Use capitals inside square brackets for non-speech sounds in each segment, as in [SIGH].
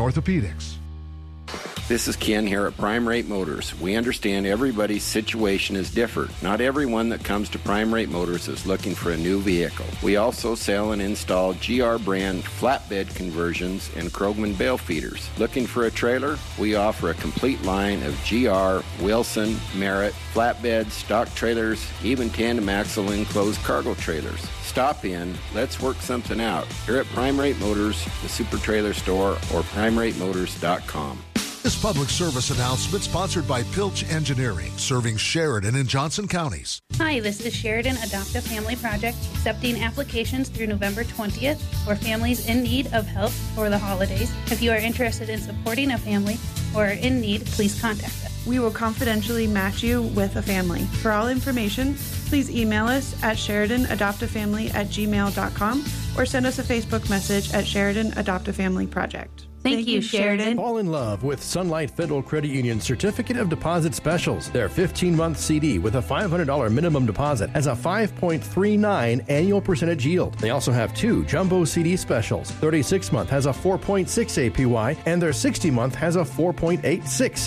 Orthopedics. This is Ken here at Prime Rate Motors. We understand everybody's situation is different. Not everyone that comes to Prime Rate Motors is looking for a new vehicle. We also sell and install GR brand flatbed conversions and Krogmann bale feeders. Looking for a trailer? We offer a complete line of GR, Wilson, Merritt, flatbeds, stock trailers, even tandem axle enclosed cargo trailers. Stop in, let's work something out here at Prime Rate Motors, the Super Trailer Store, or PrimeRateMotors.com. This public service announcement sponsored by Pilch Engineering, serving Sheridan and Johnson counties. Hi, this is Sheridan Adopt a Family Project, accepting applications through November 20th for families in need of help for the holidays. If you are interested in supporting a family or are in need, please contact us. We will confidentially match you with a family. For all information, please email us at SheridanAdoptAFamily at gmail.com or send us a Facebook message at Sheridan Adopt a Family Project. Thank, you, Sheridan. Fall in love with Sunlight Federal Credit Union Certificate of Deposit Specials. Their 15 month CD with a $500 minimum deposit has a 5.39 annual percentage yield. They also have two jumbo CD specials. 36 month has a 4.6 APY, and their 60 month has a 4.86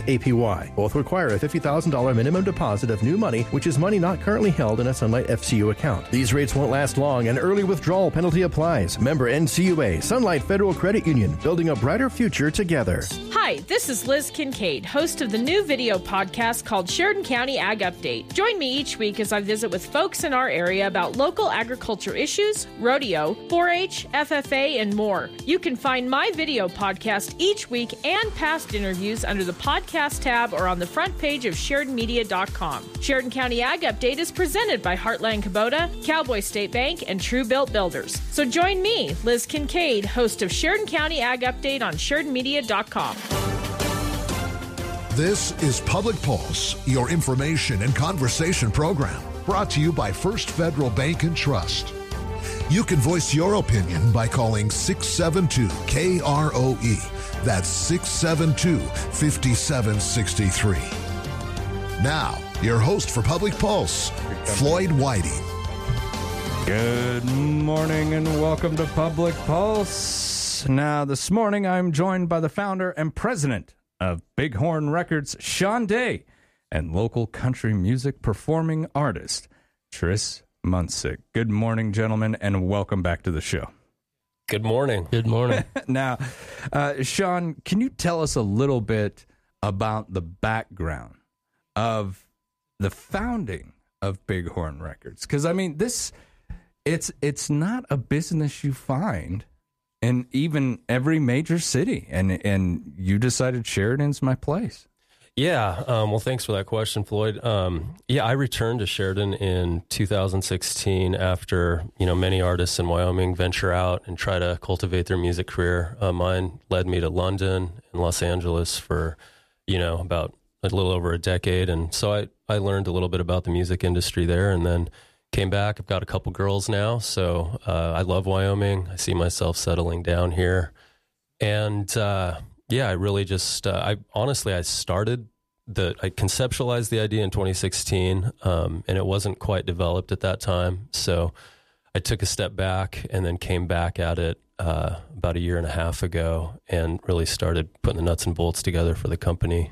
APY. Both require a $50,000 minimum deposit of new money, which is money not currently held in a Sunlight FCU account. These rates won't last long, and early withdrawal penalty applies. Member NCUA, Sunlight Federal Credit Union, building a brighter future together. Hi, this is Liz Kincaid, host of the new video podcast called Sheridan County Ag Update. Join me each week as I visit with folks in our area about local agriculture issues, rodeo, 4 H, FFA, and more. You can find my video podcast each week and past interviews under the podcast tab or on the front page of SheridanMedia.com. Sheridan County Ag Update is presented by Heartland Kubota, Cowboy State Bank, and True Built Builders. So join me, Liz Kincaid, host of Sheridan County Ag Update on SheridanMedia.com. This is Public Pulse, your information and conversation program, brought to you by First Federal Bank and Trust. You can voice your opinion by calling 672 KROE. That's 672 5763. Now, your host for Public Pulse, Floyd Whiting. Good morning and welcome to Public Pulse. Now, this morning I'm joined by the founder and president of Bighorn Records, Sean Day, and local country music performing artist, Tris Munsick. Good morning, gentlemen, and welcome back to the show. Good morning. Good morning. [LAUGHS] now, uh, Sean, can you tell us a little bit about the background of the founding of Bighorn Records? Because I mean, this it's it's not a business you find in even every major city, and and you decided Sheridan's my place. Yeah. Um, well, thanks for that question, Floyd. Um, yeah, I returned to Sheridan in 2016 after you know many artists in Wyoming venture out and try to cultivate their music career. Uh, mine led me to London and Los Angeles for you know about a little over a decade, and so I I learned a little bit about the music industry there, and then came back. I've got a couple girls now, so uh, I love Wyoming. I see myself settling down here, and uh, yeah, I really just uh, I honestly I started the I conceptualized the idea in 2016, um, and it wasn't quite developed at that time. So I took a step back and then came back at it uh, about a year and a half ago, and really started putting the nuts and bolts together for the company.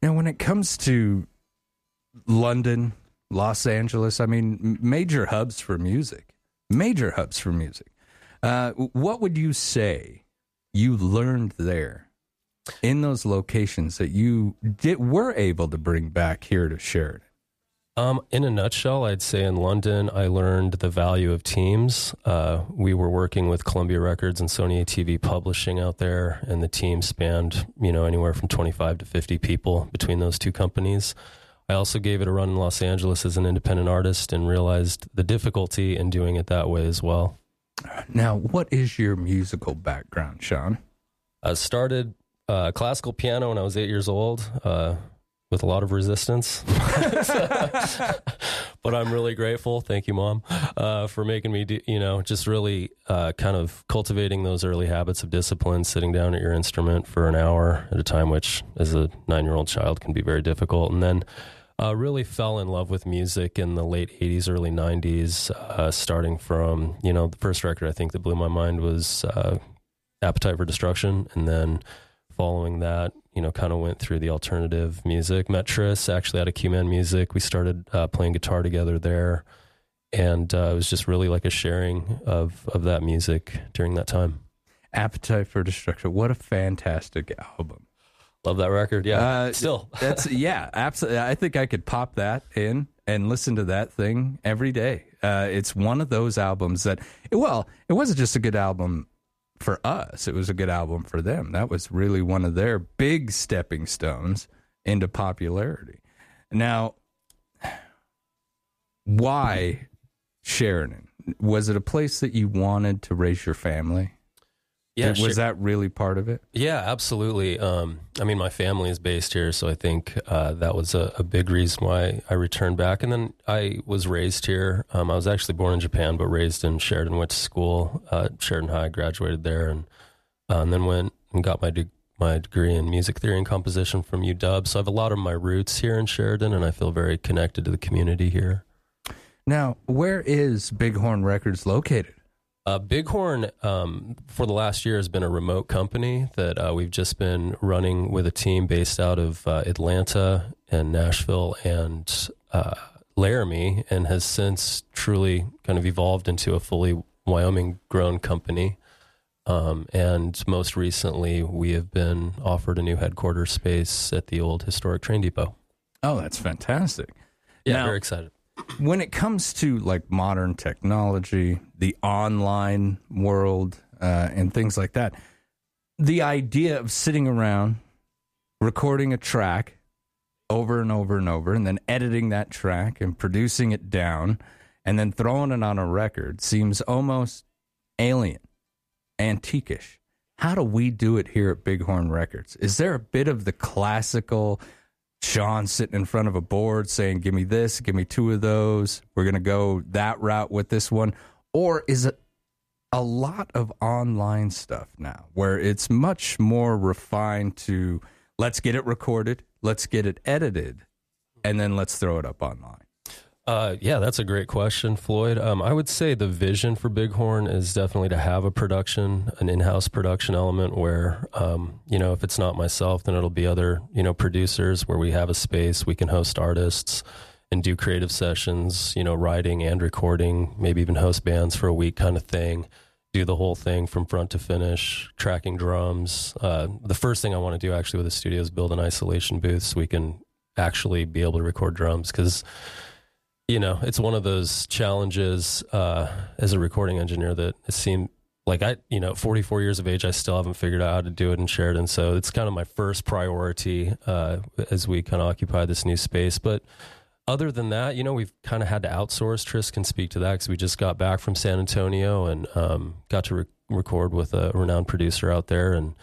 Now, when it comes to London, Los Angeles, I mean, major hubs for music, major hubs for music. Uh, what would you say you learned there in those locations that you did were able to bring back here to Sheridan? Um, in a nutshell, I'd say in London, I learned the value of teams. Uh, we were working with Columbia Records and Sony ATV Publishing out there, and the team spanned, you know, anywhere from 25 to 50 people between those two companies. I also gave it a run in Los Angeles as an independent artist and realized the difficulty in doing it that way as well. Now, what is your musical background, Sean? I started uh, classical piano when I was eight years old. Uh, with a lot of resistance. [LAUGHS] [LAUGHS] but I'm really grateful. Thank you, mom, uh, for making me, do, you know, just really uh, kind of cultivating those early habits of discipline, sitting down at your instrument for an hour at a time, which as a nine year old child can be very difficult. And then uh, really fell in love with music in the late 80s, early 90s, uh, starting from, you know, the first record I think that blew my mind was uh, Appetite for Destruction, and then following that, you know, kind of went through the alternative music. Met Tris actually out of Q-Man Music. We started uh, playing guitar together there, and uh, it was just really like a sharing of of that music during that time. Appetite for Destruction. What a fantastic album. Love that record. Yeah, Uh, still. [LAUGHS] That's yeah, absolutely. I think I could pop that in and listen to that thing every day. Uh, it's one of those albums that, well, it wasn't just a good album for us; it was a good album for them. That was really one of their big stepping stones into popularity. Now, why Sheridan? Was it a place that you wanted to raise your family? Yeah, was sure. that really part of it? Yeah, absolutely. Um, I mean, my family is based here, so I think uh, that was a, a big reason why I returned back. And then I was raised here. Um, I was actually born in Japan, but raised in Sheridan. Went to school, uh, Sheridan High, graduated there, and, uh, and then went and got my de- my degree in music theory and composition from UW. So I have a lot of my roots here in Sheridan, and I feel very connected to the community here. Now, where is Bighorn Records located? Uh, Bighorn, um, for the last year, has been a remote company that uh, we've just been running with a team based out of uh, Atlanta and Nashville and uh, Laramie, and has since truly kind of evolved into a fully Wyoming grown company. Um, and most recently, we have been offered a new headquarters space at the old historic train depot. Oh, that's fantastic. Yeah, Now- very excited. When it comes to like modern technology, the online world, uh, and things like that, the idea of sitting around recording a track over and over and over, and then editing that track and producing it down, and then throwing it on a record seems almost alien, antiquish. How do we do it here at Bighorn Records? Is there a bit of the classical Sean sitting in front of a board saying, Give me this, give me two of those, we're going to go that route with this one? Or is it a lot of online stuff now where it's much more refined to let's get it recorded, let's get it edited, and then let's throw it up online? Uh, yeah, that's a great question, Floyd. Um, I would say the vision for Bighorn is definitely to have a production, an in-house production element where, um, you know, if it's not myself, then it'll be other, you know, producers where we have a space we can host artists and do creative sessions, you know, writing and recording, maybe even host bands for a week kind of thing. Do the whole thing from front to finish, tracking drums. Uh, the first thing I want to do actually with the studio is build an isolation booth so we can actually be able to record drums because you know, it's one of those challenges uh, as a recording engineer that it seemed like I, you know, 44 years of age, I still haven't figured out how to do it in Sheridan. So it's kind of my first priority uh, as we kind of occupy this new space. But other than that, you know, we've kind of had to outsource. Tris can speak to that because we just got back from San Antonio and um, got to re- record with a renowned producer out there. And,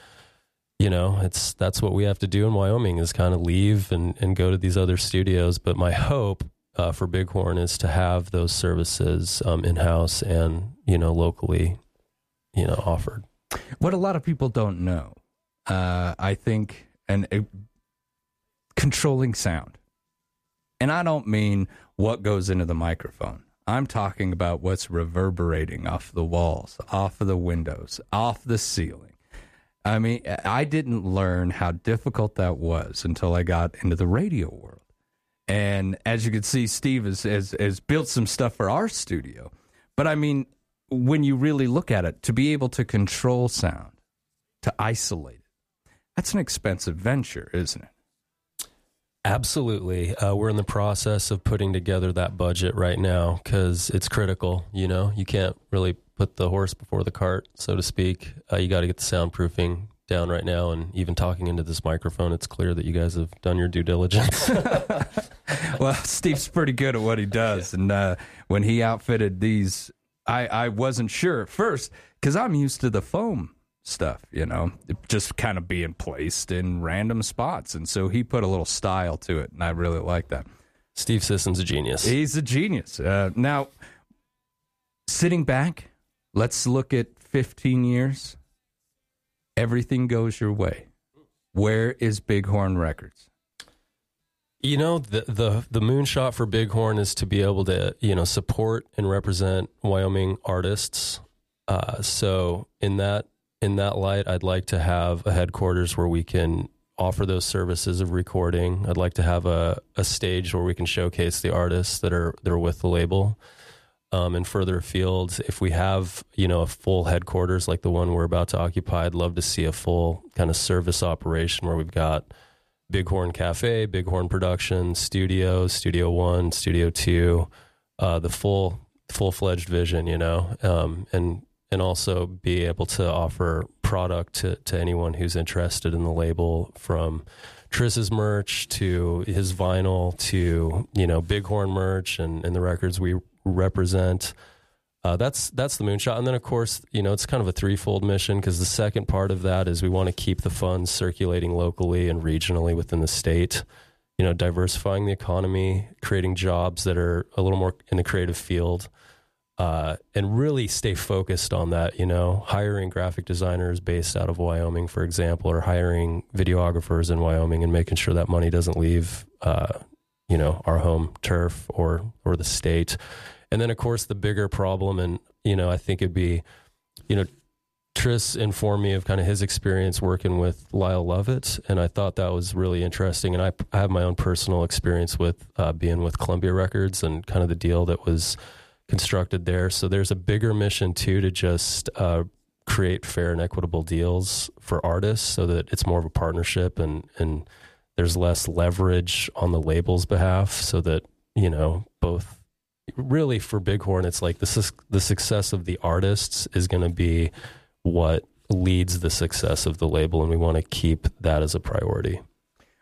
you know, it's that's what we have to do in Wyoming is kind of leave and, and go to these other studios. But my hope uh, for Bighorn is to have those services um, in house and you know locally, you know offered. What a lot of people don't know, uh, I think, and uh, controlling sound. And I don't mean what goes into the microphone. I'm talking about what's reverberating off the walls, off of the windows, off the ceiling. I mean, I didn't learn how difficult that was until I got into the radio world. And as you can see, Steve has, has, has built some stuff for our studio. But I mean, when you really look at it, to be able to control sound, to isolate it, that's an expensive venture, isn't it? Absolutely, uh, we're in the process of putting together that budget right now because it's critical. You know, you can't really put the horse before the cart, so to speak. Uh, you got to get the soundproofing down right now, and even talking into this microphone, it's clear that you guys have done your due diligence. [LAUGHS] [LAUGHS] well, Steve's pretty good at what he does, and uh, when he outfitted these, I I wasn't sure at first because I'm used to the foam stuff, you know, just kind of being placed in random spots, and so he put a little style to it, and I really like that. Steve Sisson's a genius. He's a genius. Uh, now, sitting back, let's look at 15 years. Everything goes your way. Where is Bighorn Records? You know, the the the moonshot for Bighorn is to be able to you know support and represent Wyoming artists. Uh, so in that in that light, I'd like to have a headquarters where we can offer those services of recording. I'd like to have a, a stage where we can showcase the artists that are that are with the label. Um, and further afield, if we have you know a full headquarters like the one we're about to occupy, I'd love to see a full kind of service operation where we've got Bighorn Cafe, Bighorn Production, Studio, Studio One, Studio Two, uh, the full full fledged vision, you know, um, and and also be able to offer product to, to anyone who's interested in the label from Tris's merch to his vinyl to you know Bighorn merch and, and the records we represent. Uh, that's that's the moonshot, and then of course you know it's kind of a threefold mission because the second part of that is we want to keep the funds circulating locally and regionally within the state. You know, diversifying the economy, creating jobs that are a little more in the creative field, uh, and really stay focused on that. You know, hiring graphic designers based out of Wyoming, for example, or hiring videographers in Wyoming, and making sure that money doesn't leave, uh, you know, our home turf or or the state. And then, of course, the bigger problem, and you know, I think it'd be, you know, Tris informed me of kind of his experience working with Lyle Lovett, and I thought that was really interesting. And I, I have my own personal experience with uh, being with Columbia Records and kind of the deal that was constructed there. So there's a bigger mission too to just uh, create fair and equitable deals for artists, so that it's more of a partnership and and there's less leverage on the label's behalf, so that you know both really for Bighorn, it's like this is the success of the artists is going to be what leads the success of the label, and we want to keep that as a priority.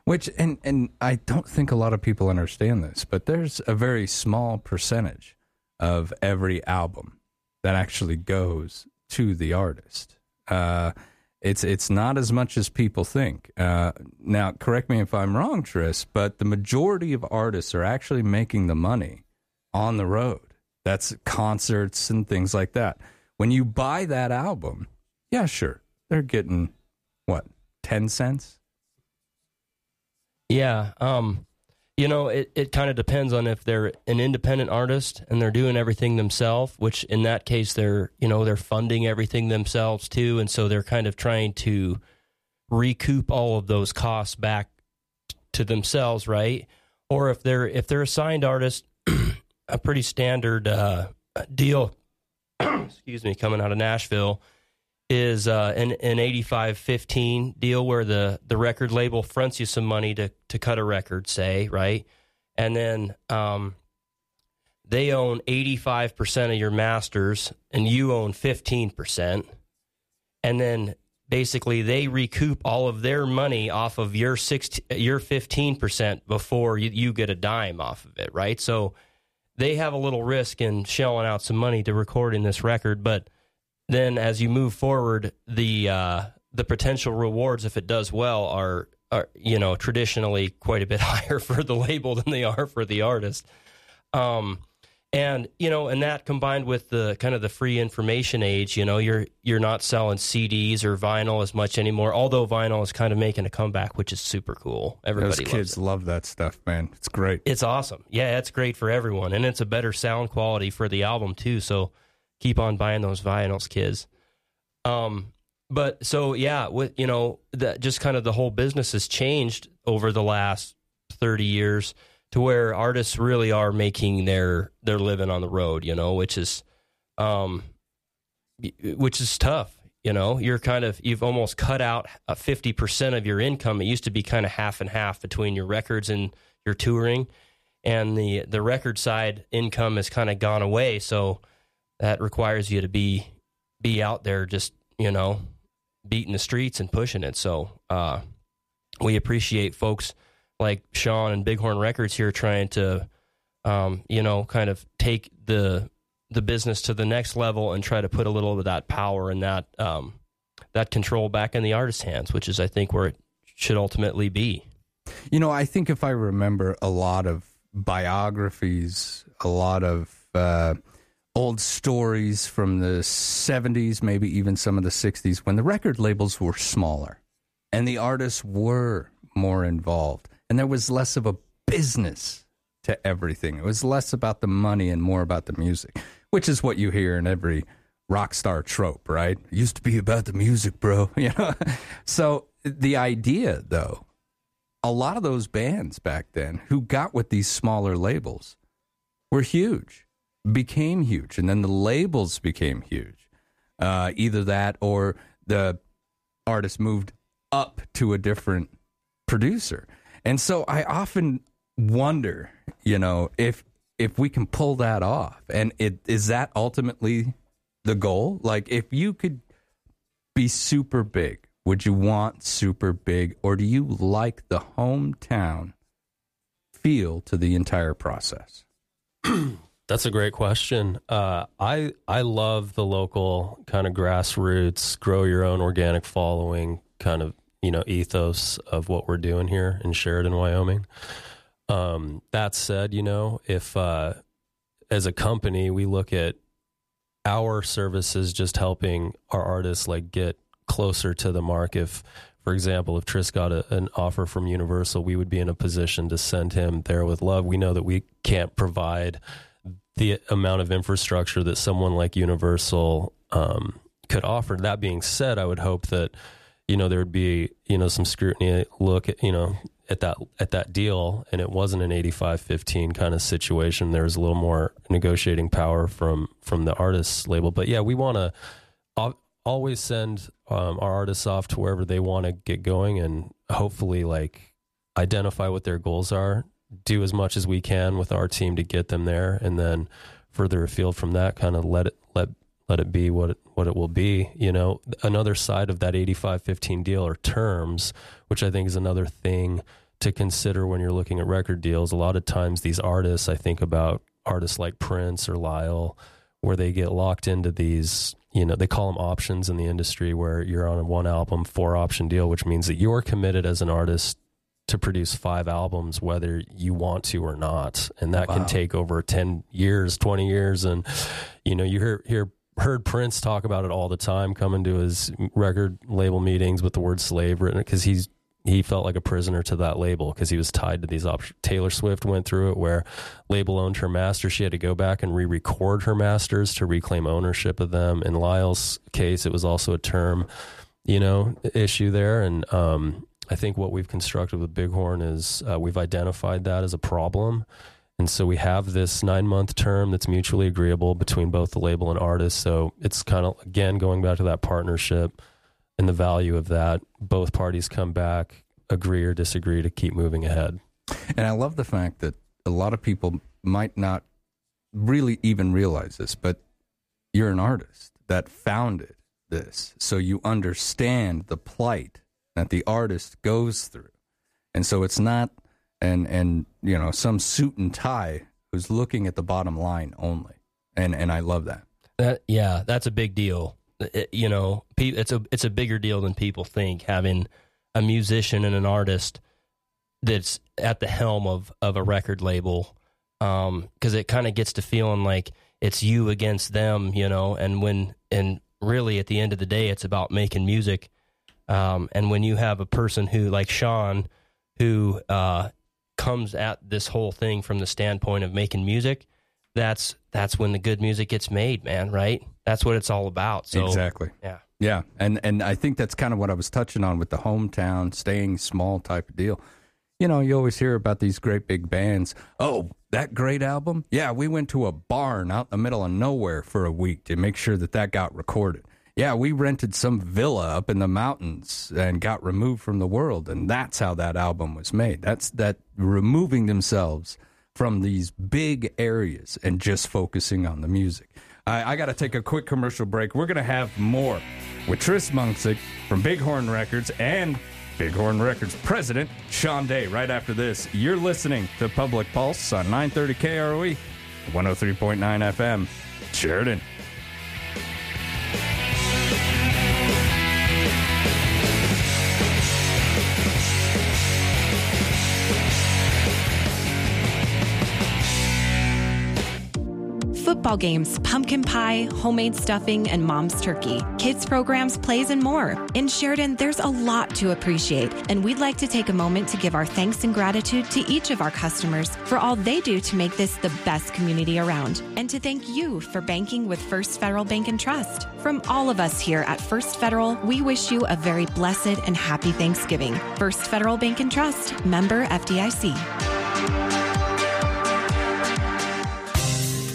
Which and and I don't think a lot of people understand this, but there's a very small percentage of every album that actually goes to the artist. Uh, it's it's not as much as people think. Uh, now, correct me if I'm wrong, Tris, but the majority of artists are actually making the money on the road. That's concerts and things like that. When you buy that album, yeah, sure, they're getting what ten cents. Yeah, um, you know, it, it kind of depends on if they're an independent artist and they're doing everything themselves, which in that case they're you know they're funding everything themselves too, and so they're kind of trying to recoup all of those costs back to themselves, right? Or if they're if they're a signed artist a pretty standard uh, deal. [CLEARS THROAT] excuse me, coming out of Nashville is uh, an an eighty five fifteen deal where the the record label fronts you some money to to cut a record, say right, and then um, they own eighty five percent of your masters, and you own fifteen percent, and then basically they recoup all of their money off of your six your fifteen percent before you, you get a dime off of it, right? So they have a little risk in shelling out some money to recording this record, but then as you move forward, the uh, the potential rewards, if it does well, are are you know traditionally quite a bit [LAUGHS] higher for the label than they are for the artist. Um, and you know, and that combined with the kind of the free information age, you know, you're you're not selling CDs or vinyl as much anymore. Although vinyl is kind of making a comeback, which is super cool. Everybody Those kids loves love that stuff, man. It's great. It's awesome. Yeah, it's great for everyone, and it's a better sound quality for the album too. So keep on buying those vinyls, kids. Um, but so yeah, with you know, that just kind of the whole business has changed over the last thirty years to where artists really are making their their living on the road, you know, which is um which is tough, you know. You're kind of you've almost cut out a 50% of your income. It used to be kind of half and half between your records and your touring and the the record side income has kind of gone away, so that requires you to be be out there just, you know, beating the streets and pushing it. So, uh we appreciate folks like Sean and Bighorn Records here trying to, um, you know, kind of take the the business to the next level and try to put a little of that power and that um, that control back in the artist's hands, which is, I think, where it should ultimately be. You know, I think if I remember a lot of biographies, a lot of uh, old stories from the 70s, maybe even some of the 60s, when the record labels were smaller and the artists were more involved and there was less of a business to everything. It was less about the money and more about the music, which is what you hear in every rock star trope, right? It used to be about the music, bro. [LAUGHS] You know, so the idea though, a lot of those bands back then who got with these smaller labels were huge, became huge, and then the labels became huge. Uh, either that or the artist moved up to a different producer. And so I often wonder, you know, if if we can pull that off. And it is that ultimately the goal? Like if you could be super big, would you want super big or do you like the hometown feel to the entire process? [CLEARS THROAT] That's a great question. Uh, I I love the local kind of grassroots, grow your own organic following kind of you know ethos of what we're doing here in Sheridan, Wyoming. Um, that said, you know, if uh, as a company we look at our services just helping our artists like get closer to the mark, if for example, if Tris got a, an offer from Universal, we would be in a position to send him there with love. We know that we can't provide the amount of infrastructure that someone like Universal um, could offer. That being said, I would hope that you know there would be you know some scrutiny look at you know at that at that deal. And it wasn't an 85-15 kind of situation. There was a little more negotiating power from from the artist's label. But yeah we want to always send um, our artists off to wherever they want to get going and hopefully like identify what their goals are do as much as we can with our team to get them there and then further afield from that kind of let it let it be what it, what it will be. You know, another side of that 85-15 deal are terms, which I think is another thing to consider when you're looking at record deals. A lot of times these artists, I think about artists like Prince or Lyle, where they get locked into these, you know, they call them options in the industry where you're on a one album, four option deal, which means that you're committed as an artist to produce five albums, whether you want to or not. And that wow. can take over 10 years, 20 years. And, you know, you hear, hear heard Prince talk about it all the time, coming to his record label meetings with the word slave written because he's he felt like a prisoner to that label because he was tied to these options. Taylor Swift went through it where label owned her master. She had to go back and re-record her masters to reclaim ownership of them. In Lyle's case, it was also a term, you know, issue there. And um, I think what we've constructed with Bighorn is uh, we've identified that as a problem and so we have this nine month term that's mutually agreeable between both the label and artist. So it's kind of, again, going back to that partnership and the value of that. Both parties come back, agree or disagree to keep moving ahead. And I love the fact that a lot of people might not really even realize this, but you're an artist that founded this. So you understand the plight that the artist goes through. And so it's not and and you know some suit and tie who's looking at the bottom line only, and and I love that. That yeah, that's a big deal. It, you know, it's a it's a bigger deal than people think. Having a musician and an artist that's at the helm of of a record label, because um, it kind of gets to feeling like it's you against them, you know. And when and really at the end of the day, it's about making music. Um, and when you have a person who like Sean, who uh, comes at this whole thing from the standpoint of making music, that's that's when the good music gets made, man. Right? That's what it's all about. So, exactly. Yeah. Yeah, and and I think that's kind of what I was touching on with the hometown staying small type of deal. You know, you always hear about these great big bands. Oh, that great album? Yeah, we went to a barn out in the middle of nowhere for a week to make sure that that got recorded yeah, we rented some villa up in the mountains and got removed from the world. And that's how that album was made. That's that removing themselves from these big areas and just focusing on the music. I, I got to take a quick commercial break. We're going to have more with Tris Munsick from Bighorn Records and Bighorn Records president, Sean Day, right after this. You're listening to Public Pulse on 930 KROE, 103.9 FM, Sheridan. Football games, pumpkin pie, homemade stuffing, and mom's turkey. Kids programs, plays, and more. In Sheridan, there's a lot to appreciate, and we'd like to take a moment to give our thanks and gratitude to each of our customers for all they do to make this the best community around, and to thank you for banking with First Federal Bank and Trust. From all of us here at First Federal, we wish you a very blessed and happy Thanksgiving. First Federal Bank and Trust, member FDIC.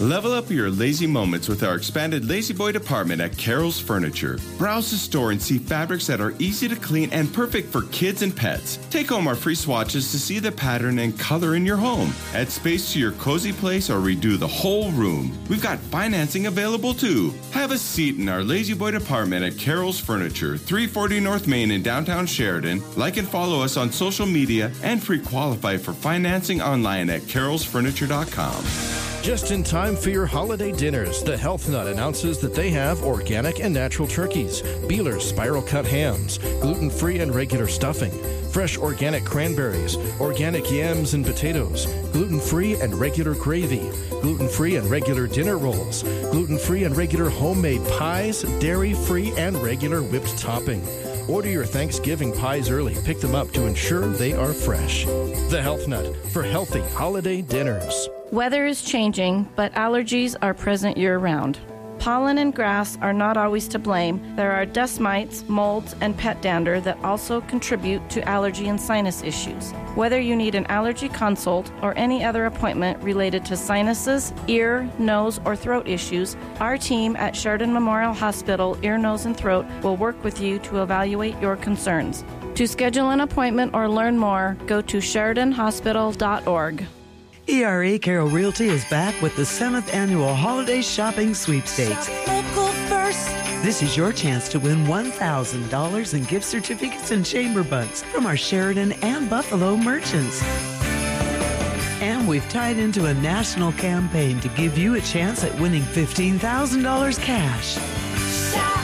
Level up your lazy moments with our expanded La-Z-Boy department at Carol's Furniture. Browse the store and see fabrics that are easy to clean and perfect for kids and pets. Take home our free swatches to see the pattern and color in your home. Add space to your cozy place or redo the whole room. We've got financing available too. Have a seat in our La-Z-Boy department at Carol's Furniture, 340 North Main in downtown Sheridan. Like and follow us on social media and pre qualify for financing online at carolsfurniture.com. Just in time for your holiday dinners, the Health Nut announces that they have organic and natural turkeys, Beeler's spiral cut hams, gluten free and regular stuffing, fresh organic cranberries, organic yams and potatoes, gluten free and regular gravy, gluten free and regular dinner rolls, gluten free and regular homemade pies, dairy free and regular whipped topping. Order your Thanksgiving pies early. Pick them up to ensure they are fresh. The Health Nut for healthy holiday dinners. Weather is changing, but allergies are present year round. Pollen and grass are not always to blame. There are dust mites, molds, and pet dander that also contribute to allergy and sinus issues. Whether you need an allergy consult or any other appointment related to sinuses, ear, nose, or throat issues, our team at Sheridan Memorial Hospital Ear, Nose, and Throat will work with you to evaluate your concerns. To schedule an appointment or learn more, go to SheridanHospital.org. ERA Carroll Realty is back with the 7th annual holiday shopping sweepstakes. This is your chance to win $1,000 in gift certificates and chamber bucks from our Sheridan and Buffalo merchants. And we've tied into a national campaign to give you a chance at winning $15,000 cash.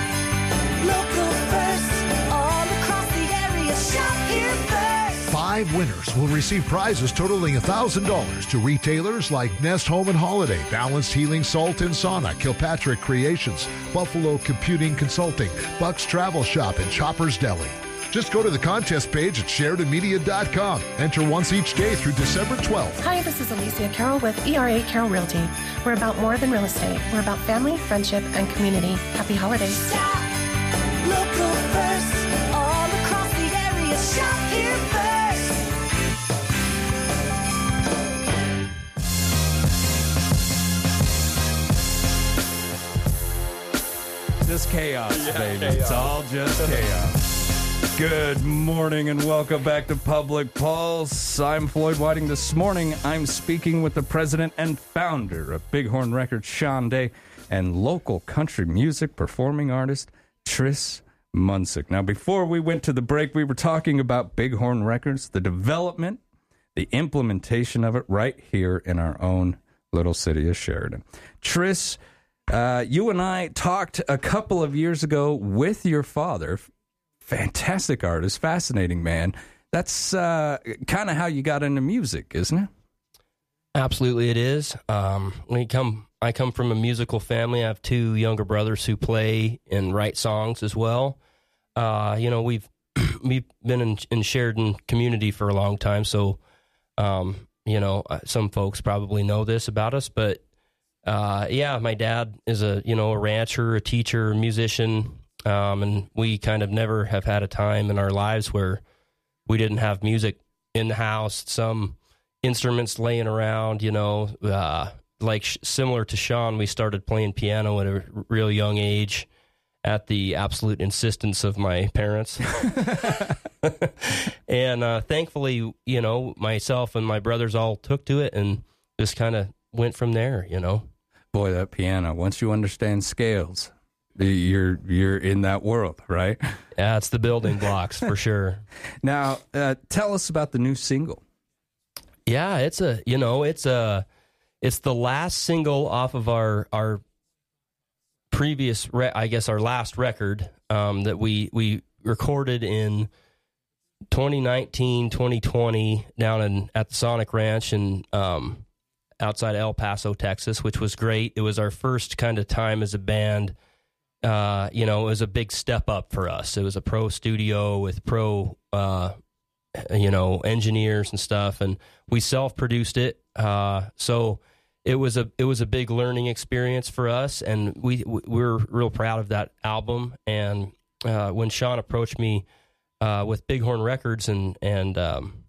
Five winners will receive prizes totaling $1,000 to retailers like Nest Home and Holiday, Balanced Healing Salt and Sauna, Kilpatrick Creations, Buffalo Computing Consulting, Bucks Travel Shop, and Choppers Deli. Just go to the contest page at SheridanMedia.com. Enter once each day through December 12th. Hi, this is Alicia Carroll with ERA Carroll Realty. We're about more than real estate. We're about family, friendship, and community. Happy holidays. Local first, all across the area. Shop here first. Just chaos, baby. It's all just chaos. Good morning and welcome back to Public Pulse. I'm Floyd Whiting. This morning, I'm speaking with the president and founder of Bighorn Records, Sean Day, and local country music performing artist, Tris Munsick. Now, before we went to the break, we were talking about Bighorn Records, the development, the implementation of it right here in our own little city of Sheridan. Tris, uh, you and I talked a couple of years ago with your father. Fantastic artist, fascinating man. That's uh, kind of how you got into music, isn't it? Absolutely, it is. Um, we come. I come from a musical family. I have two younger brothers who play and write songs as well. Uh, you know, we've [CLEARS THROAT] we've been in, in Sheridan community for a long time, so um, you know, uh, some folks probably know this about us, but uh, yeah, my dad is a you know a rancher, a teacher, a musician, um, and we kind of never have had a time in our lives where we didn't have music in the house. Some instruments laying around, you know, uh, like sh- similar to Sean, we started playing piano at a real young age at the absolute insistence of my parents. [LAUGHS] [LAUGHS] and uh, thankfully, you know, myself and my brothers all took to it and just kind of went from there, you know. Boy, that piano, once you understand scales, you're you're in that world, right? [LAUGHS] Yeah, it's the building blocks for sure. [LAUGHS] Now, uh, tell us about the new single. Yeah, it's a you know it's a it's the last single off of our our previous re- I guess our last record um, that we we recorded in 2019 2020 down in at the Sonic Ranch and um, outside El Paso, Texas, which was great. It was our first kind of time as a band. Uh, you know, it was a big step up for us. It was a pro studio with pro, uh, you know, engineers and stuff, and we self produced it. Uh, so it was a it was a big learning experience for us, and we we we're real proud of that album. And uh, when Sean approached me uh, with Bighorn Records and and um,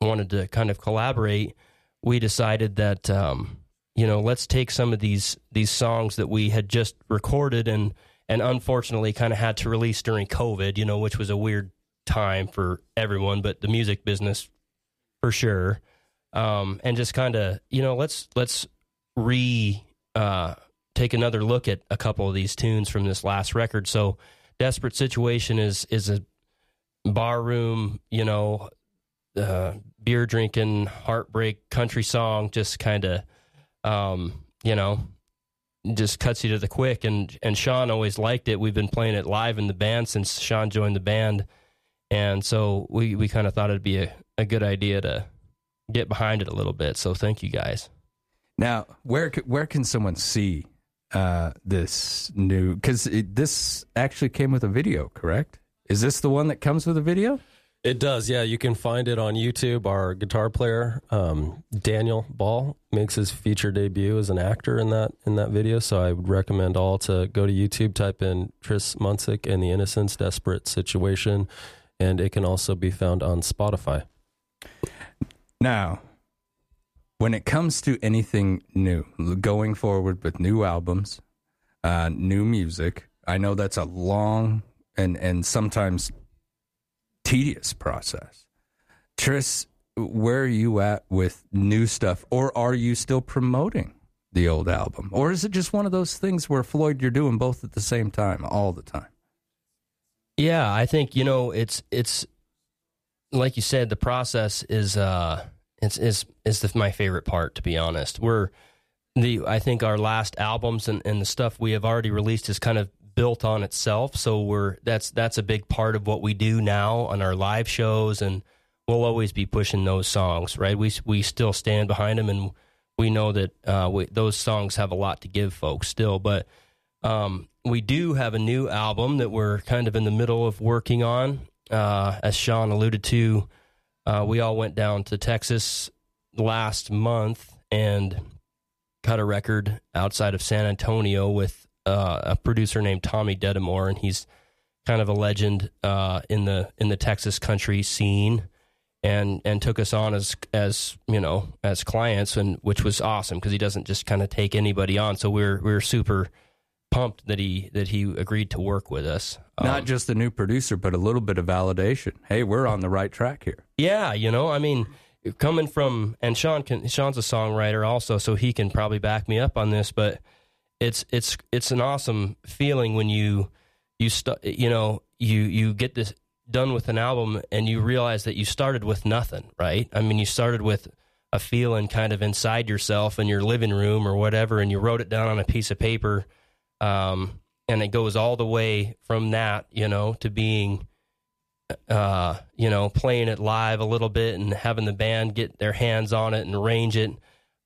wanted to kind of collaborate, we decided that um, you know let's take some of these these songs that we had just recorded and and unfortunately kind of had to release during COVID, you know, which was a weird time for everyone, but the music business for sure. Um, and just kind of you know let's let's re uh, take another look at a couple of these tunes from this last record. So, "Desperate Situation" is is a barroom, you know, uh, beer drinking, heartbreak country song. Just kind of, um, you know, just cuts you to the quick. And and Sean always liked it. We've been playing it live in the band since Sean joined the band, and so we we kind of thought it'd be a, a good idea to get behind it a little bit. So thank you guys. Now, where where can someone see uh, this new? Because this actually came with a video, correct? Is this the one that comes with a video? It does, yeah. You can find it on YouTube. Our guitar player, um, Daniel Ball, makes his feature debut as an actor in that in that video. So I would recommend all to go to YouTube, type in Tris Munsick and the Innocents Desperate Situation, and it can also be found on Spotify. Now, when it comes to anything new, going forward with new albums, uh, new music, I know that's a long and and sometimes tedious process. Tris, where are you at with new stuff, or are you still promoting the old album, or is it just one of those things where Floyd, you're doing both at the same time, all the time? Yeah, I think you know it's it's like you said, the process is uh it's is is the, my favorite part to be honest. We're the I think our last albums and, and the stuff we have already released is kind of built on itself. So we're that's that's a big part of what we do now on our live shows, and we'll always be pushing those songs. Right? We we still stand behind them, and we know that uh, we, those songs have a lot to give folks still. But um, we do have a new album that we're kind of in the middle of working on. Uh, as Sean alluded to, uh, we all went down to Texas last month and cut a record outside of San Antonio with uh, a producer named Tommy Detamore, and he's kind of a legend uh, in the in the Texas country scene, and and took us on as as you know as clients, and which was awesome because he doesn't just kind of take anybody on. So we're we're super pumped that he that he agreed to work with us. Not just the new producer, but a little bit of validation. Hey, we're on the right track here. Yeah, you know, I mean, coming from and Sean can Sean's a songwriter also, so he can probably back me up on this. But it's it's it's an awesome feeling when you you st- you know you you get this done with an album and you realize that you started with nothing, right? I mean, you started with a feeling kind of inside yourself in your living room or whatever, and you wrote it down on a piece of paper. Um, and it goes all the way from that, you know, to being, uh, you know, playing it live a little bit and having the band get their hands on it and arrange it,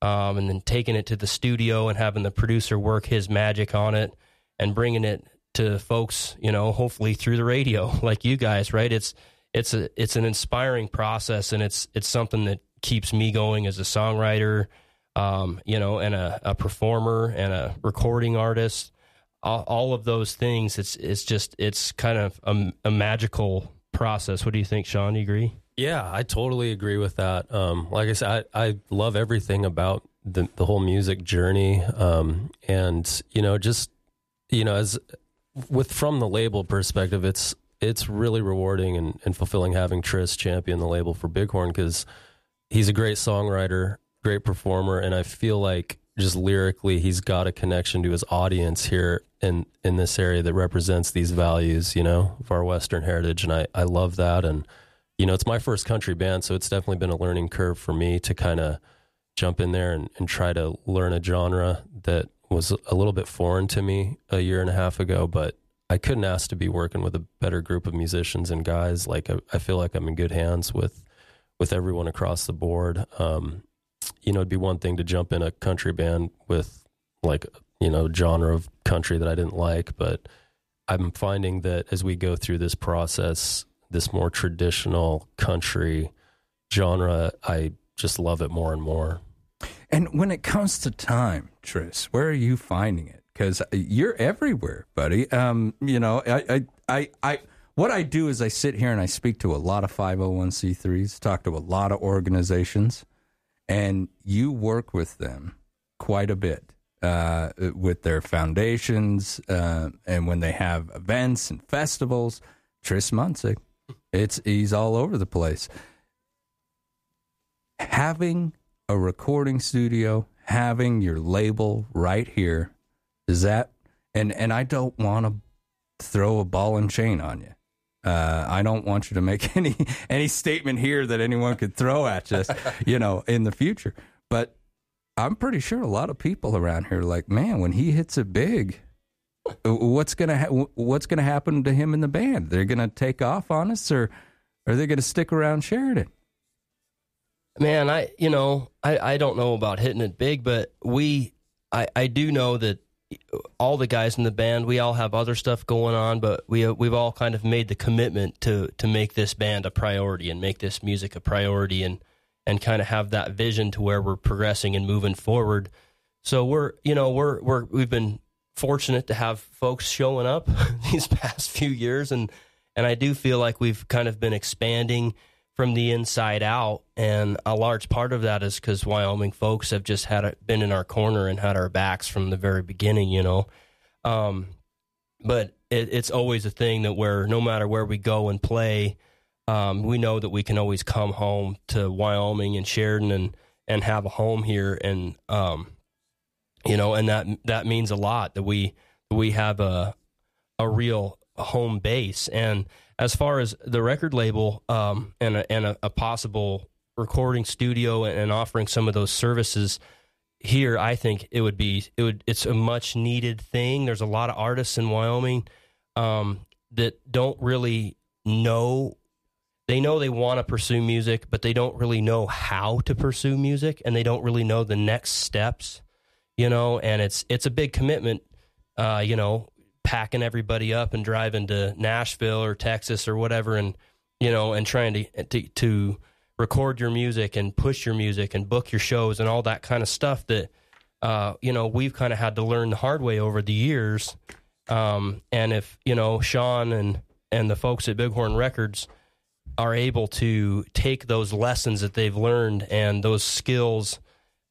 um, and then taking it to the studio and having the producer work his magic on it and bringing it to folks, you know, hopefully through the radio, [LAUGHS] like you guys, right? It's it's a it's an inspiring process, and it's it's something that keeps me going as a songwriter, um, you know, and a, a performer and a recording artist all, all of those things. It's it's just it's kind of a, a, magical process. What do you think, Sean? Do you agree? Yeah, I totally agree with that. Um, like I said, I, I love everything about the the whole music journey, um, and you know, just you know, as with from the label perspective, it's it's really rewarding and, and fulfilling having Tris champion the label for Bighorn because he's a great songwriter, great performer, and I feel like just lyrically he's got a connection to his audience here in in this area that represents these values you know of our western heritage. And i i love that. And you know it's my first country band so it's definitely been a learning curve for me to kind of jump in there and, and try to learn a genre that was a little bit foreign to me a year and a half ago but i couldn't ask to be working with a better group of musicians and guys. Like i, I feel like i'm in good hands with with everyone across the board. Um, you know, it'd be one thing to jump in a country band with like, you know, genre of country that I didn't like, but I'm finding that as we go through this process, this more traditional country genre, I just love it more and more. And when it comes to time, Tris, where are you finding it? Because you're everywhere, buddy. Um, you know, I, I, I, I, what I do is I sit here and I speak to a lot of 501c3s, talk to a lot of organizations, and you work with them quite a bit uh, with their foundations uh, and when they have events and festivals. Tris Munsick, it's he's all over the place. Having a recording studio, having your label right here, is that and and I don't want to throw a ball and chain on you. Uh, I don't want you to make [LAUGHS] any any statement here that anyone could throw at us, [LAUGHS] you know, in the future. But I'm pretty sure a lot of people around here are like, man, when he hits it big, what's gonna ha- what's gonna happen to him in the band? They're gonna take off on us, or are they gonna stick around Sheridan? Man, I you know I I don't know about hitting it big, but we I I do know that all the guys in the band we all have other stuff going on, but we we've all kind of made the commitment to to make this band a priority and make this music a priority and and kind of have that vision to where we're progressing and moving forward. So we're you know we're we're we've been fortunate to have folks showing up [LAUGHS] these past few years and and I do feel like we've kind of been expanding from the inside out. And a large part of that is because Wyoming folks have just had a, been in our corner and had our backs from the very beginning, you know. Um, but it, it's always a thing that where no matter where we go and play, um, we know that we can always come home to Wyoming and Sheridan and and have a home here, and um, you know, and that that means a lot that we we have a a real home base and as far as the record label um, and a, and a, a, possible recording studio and, offering some of those services here, I think it would be it would it's a much needed thing. There's a lot of artists in Wyoming um, that don't really know. They know they want to pursue music, but they don't really know how to pursue music, and they don't really know the next steps. You know, and it's it's a big commitment. Uh, you know, packing everybody up and driving to Nashville or Texas or whatever, and you know, and trying to, to to, record your music and push your music and book your shows and all that kind of stuff that uh, you know we've kind of had to learn the hard way over the years. Um, and if you know Sean and and the folks at Big Horn Records are able to take those lessons that they've learned and those skills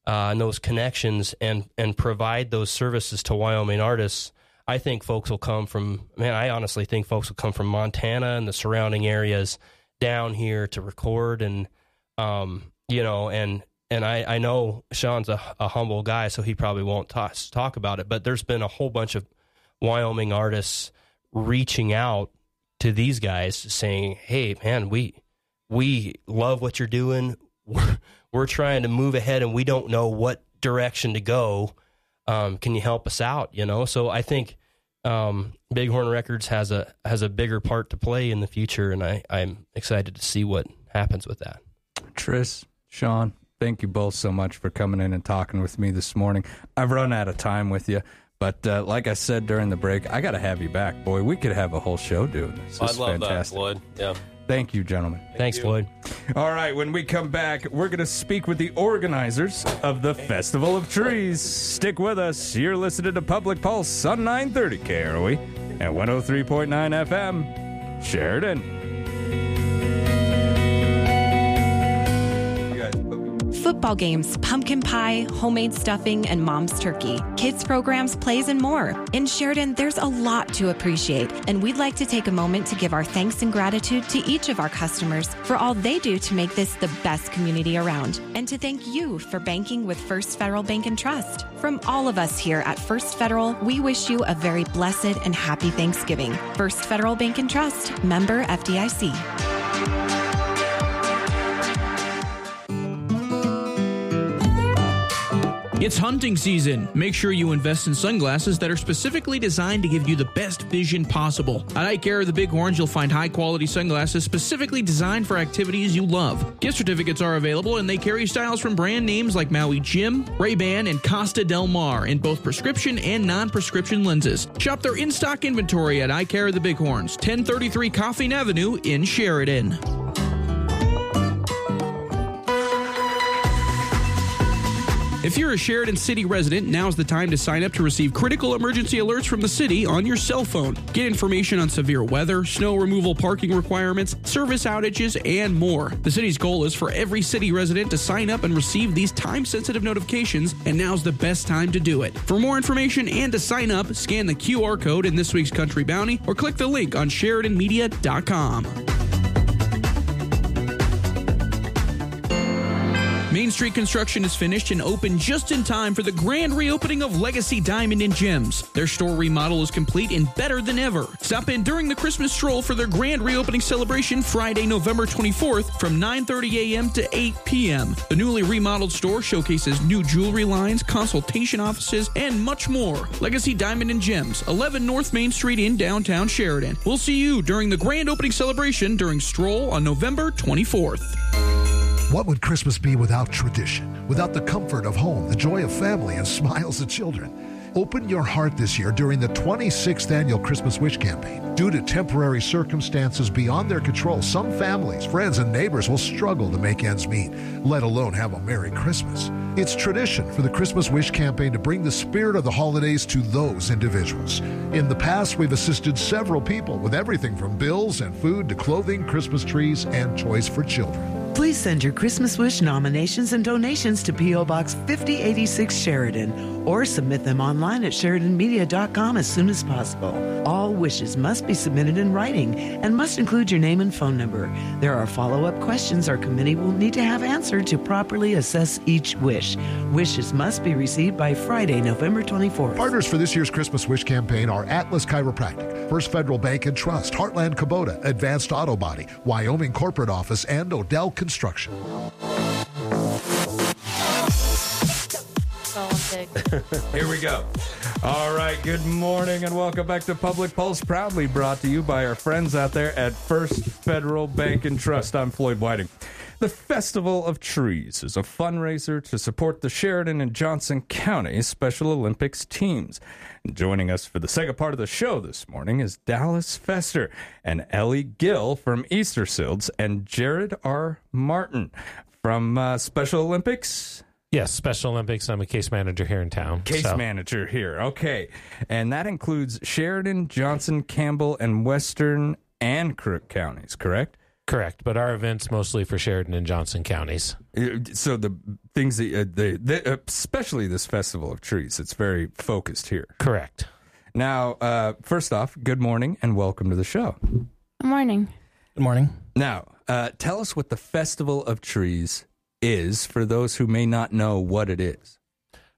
uh, and those connections and and provide those services to Wyoming artists I think folks will come from, man, I honestly think folks will come from Montana and the surrounding areas down here to record and, um, you know, and, and I, I know Sean's a, a humble guy, so he probably won't talk, talk about it, but there's been a whole bunch of Wyoming artists reaching out to these guys saying, Hey, man, we, we love what you're doing. We're, we're trying to move ahead and we don't know what direction to go um, can you help us out? You know, so I think um, Big Horn Records has a has a bigger part to play in the future, and I I'm excited to see what happens with that. Tris, Sean, thank you both so much for coming in and talking with me this morning. I've run out of time with you. But uh, like I said during the break, I got to have you back, boy. We could have a whole show doing this. this I love fantastic. that, Floyd. Yeah. Thank you, gentlemen. Thank Thanks, you. Floyd. All right, when we come back, we're going to speak with the organizers of the Festival of Trees. Stick with us. You're listening to Public Pulse on 930 KROE at 103.9 FM, Sheridan. Football games, pumpkin pie, homemade stuffing, and mom's turkey, kids programs, plays, and more. In Sheridan, there's a lot to appreciate, and we'd like to take a moment to give our thanks and gratitude to each of our customers for all they do to make this the best community around, and to thank you for banking with First Federal Bank and Trust. From all of us here at First Federal, we wish you a very blessed and happy Thanksgiving. First Federal Bank and Trust, member FDIC. It's hunting season. Make sure you invest in sunglasses that are specifically designed to give you the best vision possible. At Eye Care of the Bighorns, you'll find high quality sunglasses specifically designed for activities you love. Gift certificates are available and they carry styles from brand names like Maui Jim, Ray-Ban, and Costa Del Mar in both prescription and non-prescription lenses. Shop their in-stock inventory at Eye Care of the Bighorns, 1033 Coffeen Avenue in Sheridan. If you're a Sheridan City resident, now's the time to sign up to receive critical emergency alerts from the city on your cell phone. Get information on severe weather, snow removal parking requirements, service outages, and more. The city's goal is for every city resident to sign up and receive these time sensitive notifications, and now's the best time to do it. For more information and to sign up, scan the QR code in this week's Country Bounty or click the link on SheridanMedia.com. Main Street construction is finished and open just in time for the grand reopening of Legacy Diamond and Gems. Their store remodel is complete and better than ever. Stop in during the Christmas stroll for their grand reopening celebration Friday, November 24th from 9:30 a.m. to 8 p.m. The newly remodeled store showcases new jewelry lines, consultation offices, and much more. Legacy Diamond and Gems, 11 North Main Street in downtown Sheridan. We'll see you during the grand opening celebration during Stroll on November 24th. What would Christmas be without tradition? Without the comfort of home, the joy of family, and [LAUGHS] smiles of children? Open your heart this year during the 26th annual Christmas Wish campaign. Due to temporary circumstances beyond their control, some families, friends, and neighbors will struggle to make ends meet, let alone have a Merry Christmas. It's tradition for the Christmas Wish campaign to bring the spirit of the holidays to those individuals. In the past, we've assisted several people with everything from bills and food to clothing, Christmas trees, and toys for children. Please send your Christmas wish nominations and donations to P.O. Box 5086 Sheridan or submit them online at SheridanMedia.com as soon as possible. All wishes must be submitted in writing and must include your name and phone number. There are follow up questions our committee will need to have answered to properly assess each wish. Wishes must be received by Friday, November 24th. Partners for this year's Christmas Wish campaign are Atlas Chiropractic, First Federal Bank and Trust, Heartland Kubota, Advanced Auto Body, Wyoming Corporate Office, and Odell Construction. [LAUGHS] Here we go. All right. Good morning and welcome back to Public Pulse, proudly brought to you by our friends out there at First Federal Bank and Trust. I'm Floyd Whiting. The Festival of Trees is a fundraiser to support the Sheridan and Johnson County Special Olympics teams. Joining us for the second part of the show this morning is Dallas Fester and Ellie Gill from Easter Seals and Jared R. Martin from uh, Special Olympics. Yes, Special Olympics. I'm a case manager here in town. Case so- manager here. Okay. And that includes Sheridan, Johnson, Campbell, and Weston and Crook counties, correct? Correct. But our events mostly for Sheridan and Johnson counties. Uh, So the things that, uh, the, the, uh, especially this Festival of Trees, it's very focused here. Correct. Now, uh, first off, good morning and welcome to the show. Good morning. Good morning. Now, uh, tell us what the Festival of Trees is for those who may not know what it is.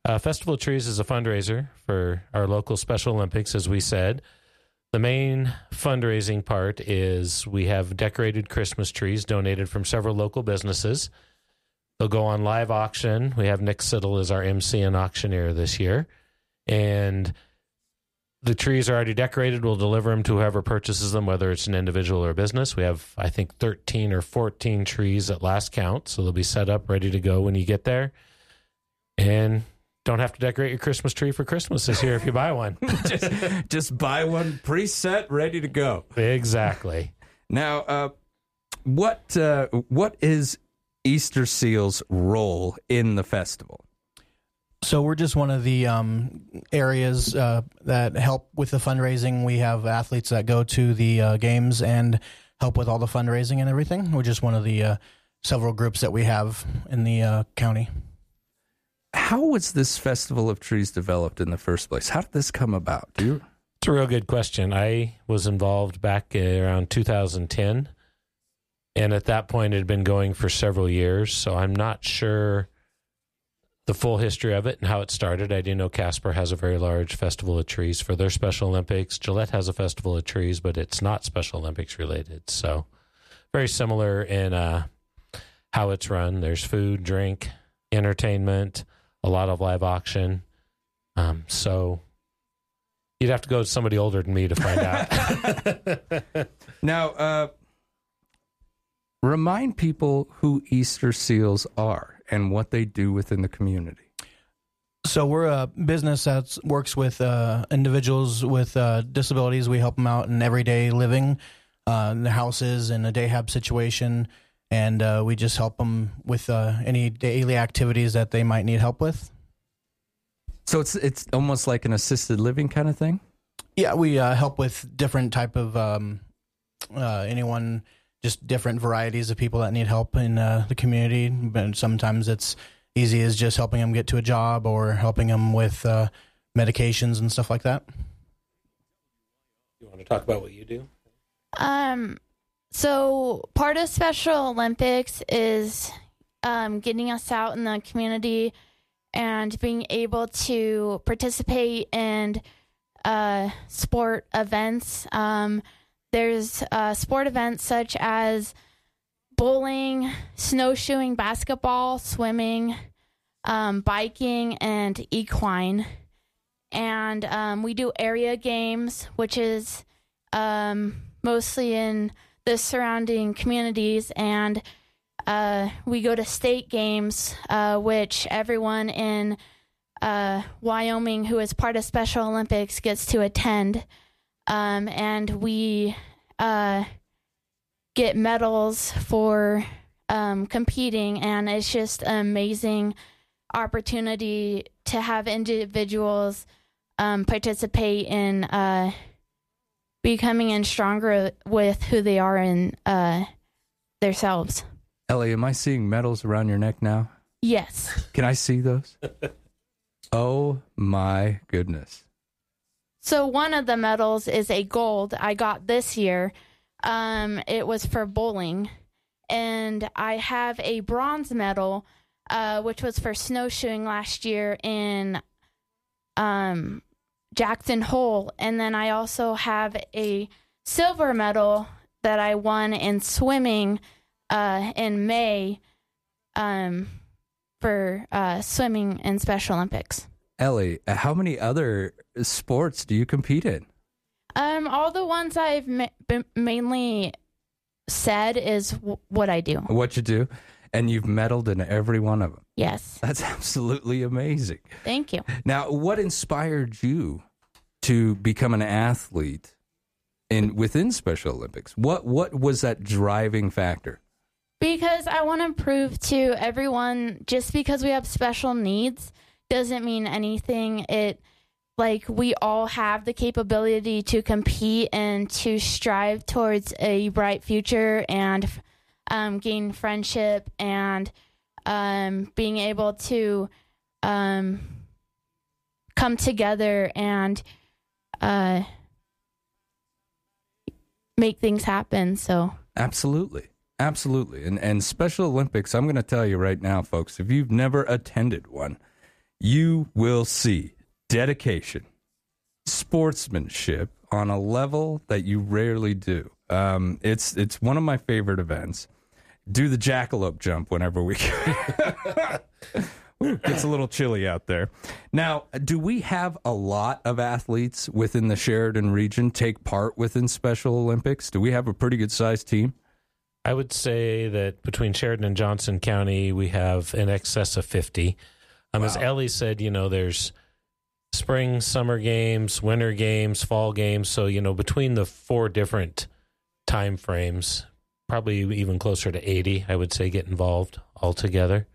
Uh, Festival of Trees is a fundraiser for our local Special Olympics, as we said. The main fundraising part is we have decorated Christmas trees donated from several local businesses. They'll go on live auction. We have Nick Siddle as our MC and auctioneer this year. And the trees are already decorated. We'll deliver them to whoever purchases them, whether it's an individual or a business. We have, I think, 13 or 14 trees at last count. So they'll be set up, ready to go when you get there. And don't have to decorate your Christmas tree for Christmas this year if you buy one. [LAUGHS] just, just buy one preset, ready to go. Exactly. Now, uh, what uh, what is Easter Seal's role in the festival? So we're just one of the um, areas uh, that help with the fundraising. We have athletes that go to the uh, games and help with all the fundraising and everything. We're just one of the uh, several groups that we have in the uh, county. How was this Festival of Trees developed in the first place? How did this come about? Do you? It's a real good question. I was involved back around 2010, and at that point, it had been going for several years. So I'm not sure the full history of it and how it started. I do know Casper has a very large festival of trees for their Special Olympics. Gillette has a festival of trees, but it's not Special Olympics related. So very similar in uh, how it's run. There's food, drink, entertainment, a lot of live auction. Um, so you'd have to go to somebody older than me to find out. [LAUGHS] [LAUGHS] Now, uh, remind people who Easter Seals are and what they do within the community. So we're a business that works with uh, individuals with uh, disabilities. We help them out in everyday living, uh, in their houses, in a dayhab situation, and uh, we just help them with uh, any daily activities that they might need help with. So it's it's almost like an assisted living kind of thing. Yeah, we uh, help with different type of um, uh, anyone, just different varieties of people that need help in uh, the community. But sometimes it's easy as just helping them get to a job or helping them with uh, medications and stuff like that. you want to talk about what you do? Um, so part of Special Olympics is um, getting us out in the community and being able to participate in uh, sport events. Um, there's uh, sport events such as bowling, snowshoeing, basketball, swimming, um, biking, and equine. And um, we do area games, which is um, mostly in the surrounding communities. And uh, we go to state games, uh, which everyone in uh, Wyoming who is part of Special Olympics gets to attend. Um, and we uh, get medals for um, competing, and it's just an amazing opportunity to have individuals um, participate in uh, becoming and stronger with who they are in uh, themselves. Ellie, am I seeing medals around your neck now? Yes. Can I see those? [LAUGHS] oh my goodness. So one of the medals is a gold I got this year. Um, it was for bowling, and I have a bronze medal, uh, which was for snowshoeing last year in um, Jackson Hole, and then I also have a silver medal that I won in swimming uh, in May um, for uh, swimming in Special Olympics. Ellie, how many other sports do you compete in? Um, all the ones I've ma- mainly said is w- what I do. What you do? And you've medaled in every one of them. Yes. That's [LAUGHS] absolutely amazing. Thank you. Now, what inspired you to become an athlete in within Special Olympics? What what was that driving factor? Because I want to prove to everyone just because we have special needs doesn't mean anything. It like we all have the capability to compete and to strive towards a bright future and um, gain friendship and um, being able to um, come together and uh, make things happen. So Absolutely. Absolutely. And and Special Olympics, I'm going to tell you right now folks, if you've never attended one, you will see dedication, sportsmanship on a level that you rarely do. Um, it's it's one of my favorite events. Do the jackalope jump whenever we [LAUGHS] Ooh, gets a little chilly out there. Now, do we have a lot of athletes within the Sheridan region take part within Special Olympics? Do we have a pretty good sized team? I would say that between Sheridan and Johnson County, we have in excess of 50. Um, As Ellie said, you know, there's spring, summer games, winter games, fall games. So, you know, between the four different time frames, probably even closer to 80, I would say, get involved altogether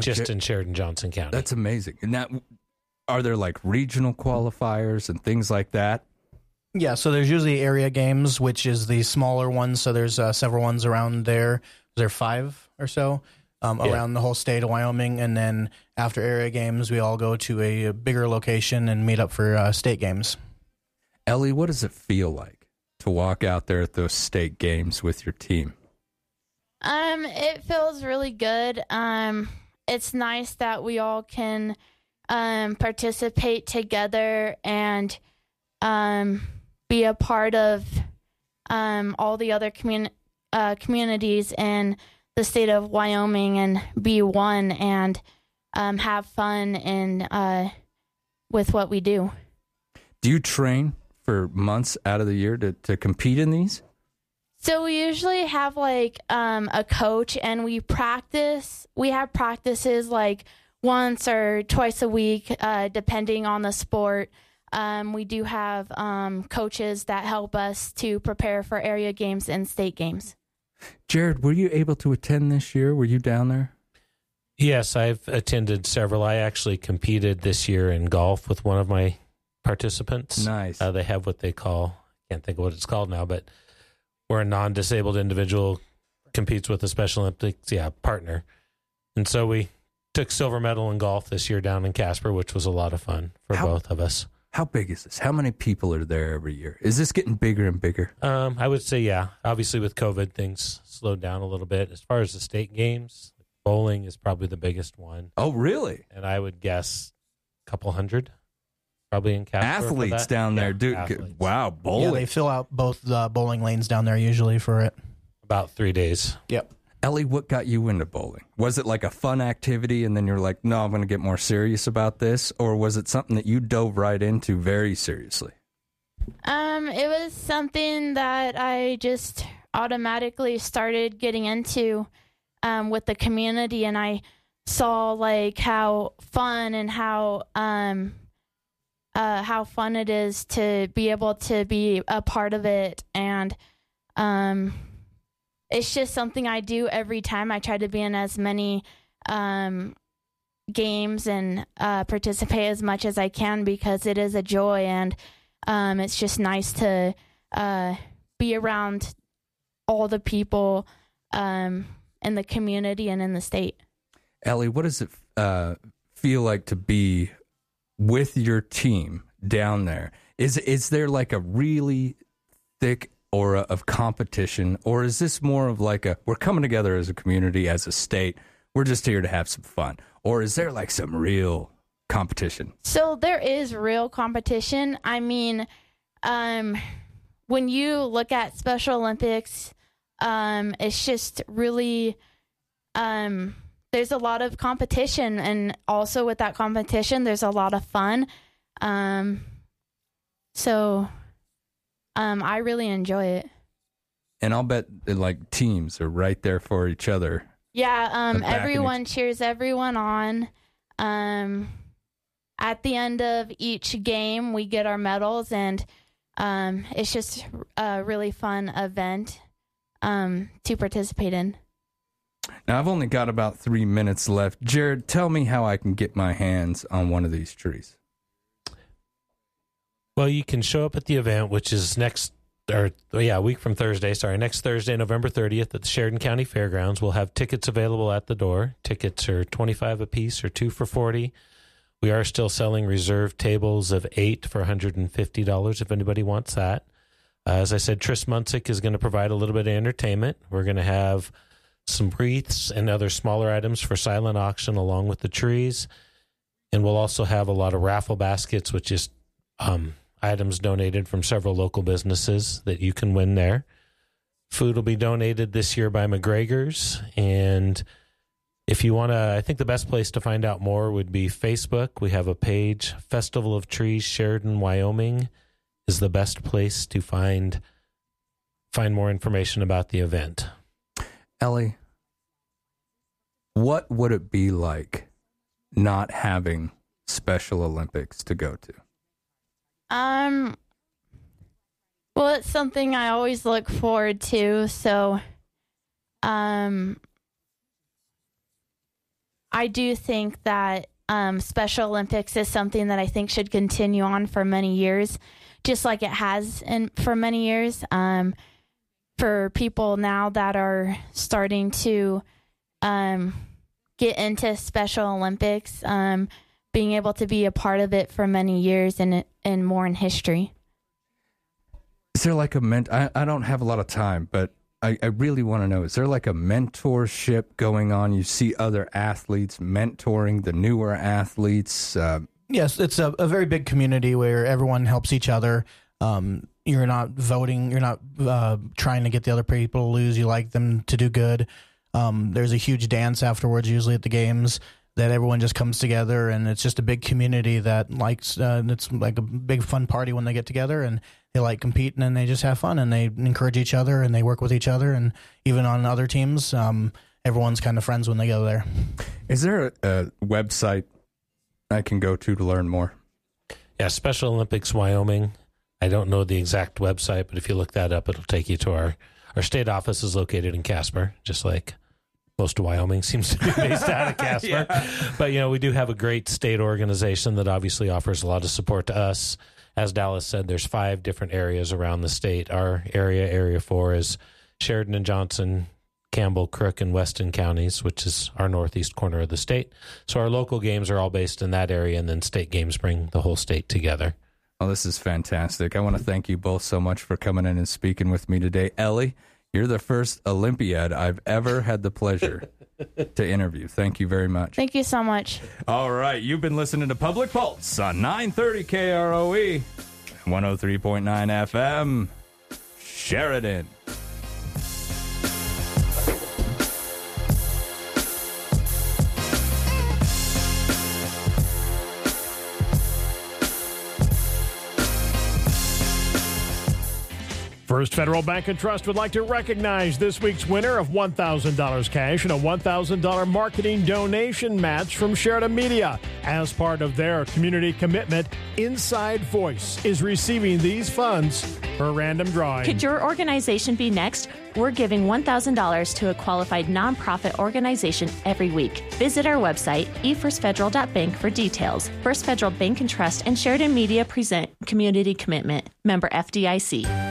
just in Sheridan Johnson County. That's amazing. And now, are there like regional qualifiers and things like that? Yeah, so there's usually area games, which is the smaller ones. So there's uh, several ones around there. There are five or so um, Yeah. around the whole state of Wyoming, and then after area games, we all go to a bigger location and meet up for uh, state games. Ellie, what does it feel like to walk out there at those state games with your team? Um, it feels really good. Um, it's nice that we all can um participate together and um be a part of um all the other commun- uh, communities in the state of Wyoming and be one and um, have fun and uh, with what we do. Do you train for months out of the year to, to compete in these? So we usually have like um, a coach, and we practice. We have practices like once or twice a week, uh, depending on the sport. Um, we do have um, coaches that help us to prepare for area games and state games. Jared, were you able to attend this year? Were you down there? Yes, I've attended several. I actually competed this year in golf with one of my participants. Nice. Uh, they have what they call, I can't think of what it's called now, but where a non disabled individual competes with a Special Olympics yeah, partner. And so we took silver medal in golf this year down in Casper, which was a lot of fun for How- both of us. How big is this? How many people are there every year? Is this getting bigger and bigger? Um, I would say, yeah. Obviously, with COVID, things slowed down a little bit. As far as the state games, bowling is probably the biggest one. Oh, really? And I would guess a couple hundred, probably in Casper. for Athletes that. down there, Yeah, dude. athletes. Wow, Yeah, bowling. they fill out both the bowling lanes down there usually for it. About three days. Yep. Ellie, what got you into bowling? Was it like a fun activity and then you're like, no, I'm going to get more serious about this? Or was it something that you dove right into very seriously? Um, it was something that I just automatically started getting into um, with the community, and I saw like how fun and how um uh how fun it is to be able to be a part of it, and um, it's just something I do every time. I try to be in as many um games and uh, participate as much as I can because it is a joy and um, it's just nice to uh, be around all the people um, in the community and in the state. Ellie, what does it uh, feel like to be with your team down there? Is is there like a really thick aura of competition, or is this more of like a we're coming together as a community, as a state, we're just here to have some fun, or is there like some real competition? So there is real competition. I mean, um, when you look at Special Olympics, um, it's just really um, there's a lot of competition, and also with that competition, there's a lot of fun. Um, so um, I really enjoy it. And I'll bet like teams are right there for each other. Yeah, um, The back and everyone cheers everyone on. Um, at the end of each game, we get our medals, and um, it's just a really fun event um, to participate in. Now I've only got about three minutes left. Jared, tell me how I can get my hands on one of these trees. Well, you can show up at the event, which is next, or yeah, a week from Thursday. Sorry, next Thursday, November thirtieth, at the Sheridan County Fairgrounds. We'll have tickets available at the door. Tickets are twenty five a piece, or two for forty. We are still selling reserved tables of eight for one hundred and fifty dollars. If anybody wants that, uh, as I said, Tris Munsick is going to provide a little bit of entertainment. We're going to have some wreaths and other smaller items for silent auction along with the trees. And we'll also have a lot of raffle baskets, which is um, items donated from several local businesses that you can win there. Food will be donated this year by McGregor's. And if you want to, I think the best place to find out more would be Facebook. We have a page, Festival of Trees, Sheridan, Wyoming, is the best place to find find more information about the event. Ellie, what would it be like not having Special Olympics to go to? Um, well, it's something I always look forward to. So, um, I do think that um, Special Olympics is something that I think should continue on for many years, just like it has in for many years. Um, for people now that are starting to um, get into Special Olympics, um, being able to be a part of it for many years and and more in history. Is there like a ment? I, I don't have a lot of time, but I, I really want to know: is there like a mentorship going on? You see other athletes mentoring the newer athletes. Uh, Yes, it's a, a very big community where everyone helps each other. Um, you're not voting. You're not uh, trying to get the other people to lose. You like them to do good. Um, there's a huge dance afterwards, usually at the games. That everyone just comes together and it's just a big community that likes uh, it's like a big fun party when they get together and they like compete and then they just have fun and they encourage each other and they work with each other and even on other teams um, everyone's kind of friends when they go there Is there a, a website I can go to to learn more? Yeah, Special Olympics Wyoming. I don't know the exact website, but if you look that up, it'll take you to our our state office is located in Casper, just like most of Wyoming [LAUGHS] seems to be based out of [LAUGHS] Casper. But you know, we do have a great state organization that obviously offers a lot of support to us. As Dallas said, there's five different areas around the state. Our area, Area Four, is Sheridan and Johnson, Campbell, Crook, and Weston counties, which is our northeast corner of the state. So our local games are all based in that area, and then state games bring the whole state together. Well, this is fantastic. I want to thank you both so much for coming in and speaking with me today. Ellie, you're the first Olympiad I've ever had the pleasure to interview. Thank you very much. Thank you so much. All right, you've been listening to Public Pulse on 930 KROE, 103.9 FM, Sheridan. First Federal Bank and Trust would like to recognize this week's winner of $1,000 cash and a $1,000 marketing donation match from Sheridan Media. As part of their community commitment, Inside Voice is receiving these funds for random drawing. Could your organization be next? We're giving $1,000 to a qualified nonprofit organization every week. Visit our website, efirstfederal.bank, for details. First Federal Bank and Trust and Sheridan Media present Community Commitment. Member FDIC.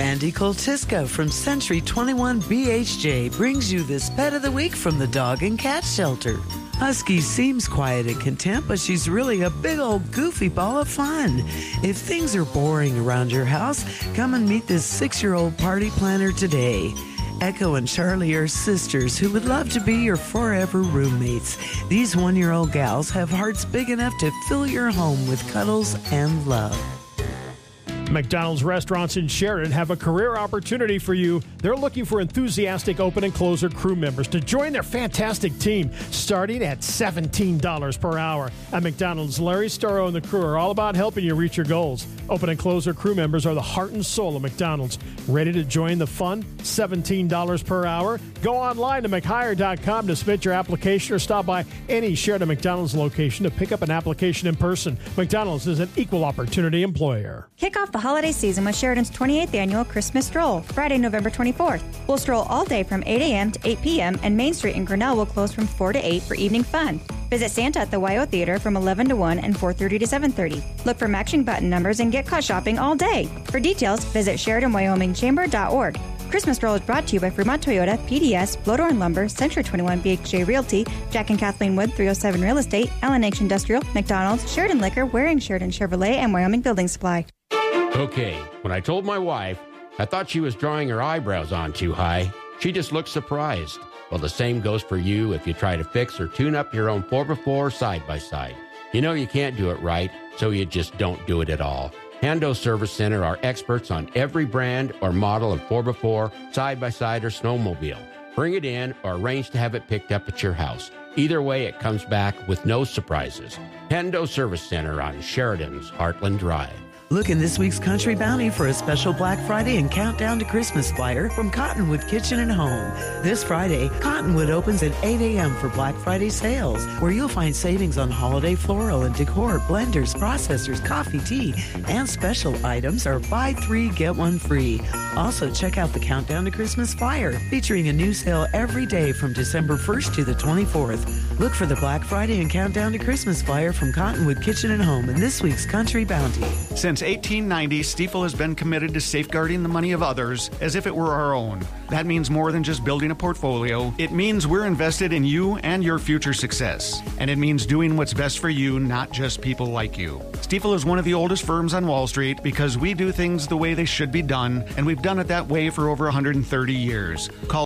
Mandy Coltisco from Century 21 BHJ brings you this pet of the week from the dog and cat shelter. Husky seems quiet and content, but she's really a big old goofy ball of fun. If things are boring around your house, come and meet this six year old party planner today. Echo and Charlie are sisters who would love to be your forever roommates. These one year old gals have hearts big enough to fill your home with cuddles and love. McDonald's restaurants in Sheridan have a career opportunity for you. They're looking for enthusiastic open and closer crew members to join their fantastic team, starting at $17 per hour. At McDonald's, Larry Starro and the crew are all about helping you reach your goals. Open and closer crew members are the heart and soul of McDonald's. Ready to join the fun? $17 per hour? Go online to McHire.com to submit your application or stop by any Sheridan McDonald's location to pick up an application in person. McDonald's is an equal opportunity employer. Kick off the holiday season with Sheridan's 28th annual Christmas stroll, Friday, November 24th. We'll stroll all day from 8 a.m. to 8 p.m., and Main Street in Grinnell will close from 4 to 8 for evening fun. Visit Santa at the WYO Theater from 11 to 1 and 4.30 to 7.30. Look for matching button numbers and get caught shopping all day. For details, visit SheridanWyomingChamber.org. Christmas Stroll is brought to you by Fremont Toyota, PDS, Blodorn Lumber, Century 21 BHJ Realty, Jack and Kathleen Wood 307 Real Estate, Allen H Industrial, McDonald's, Sheridan Liquor, Waring Sheridan Chevrolet, and Wyoming Building Supply. Okay, when I told my wife, I thought she was drawing her eyebrows on too high. She just looked surprised. Well, the same goes for you if you try to fix or tune up your own 4x4 side by side. You know you can't do it right, so you just don't do it at all. Hando Service Center are experts on every brand or model of 4x4, side by side, or snowmobile. Bring it in or arrange to have it picked up at your house. Either way, it comes back with no surprises. Hendo Service Center on Sheridan's Heartland Drive. Look in this week's Country Bounty for a special Black Friday and countdown to Christmas flyer from Cottonwood Kitchen and Home. This Friday, Cottonwood opens at 8 a.m. for Black Friday sales, where you'll find savings on holiday floral and decor, blenders, processors, coffee, tea, and special items are buy three, get one free. Also, check out the Countdown to Christmas flyer, featuring a new sale every day from December 1st to the 24th. Look for the Black Friday and Countdown to Christmas flyer from Cottonwood Kitchen and Home in this week's Country Bounty. Since 1890, Stifel has been committed to safeguarding the money of others as if it were our own. That means more than just building a portfolio. It means we're invested in you and your future success. And it means doing what's best for you, not just people like you. Stifel is one of the oldest firms on Wall Street because we do things the way they should be done, and we've done it that way for over 130 years. Call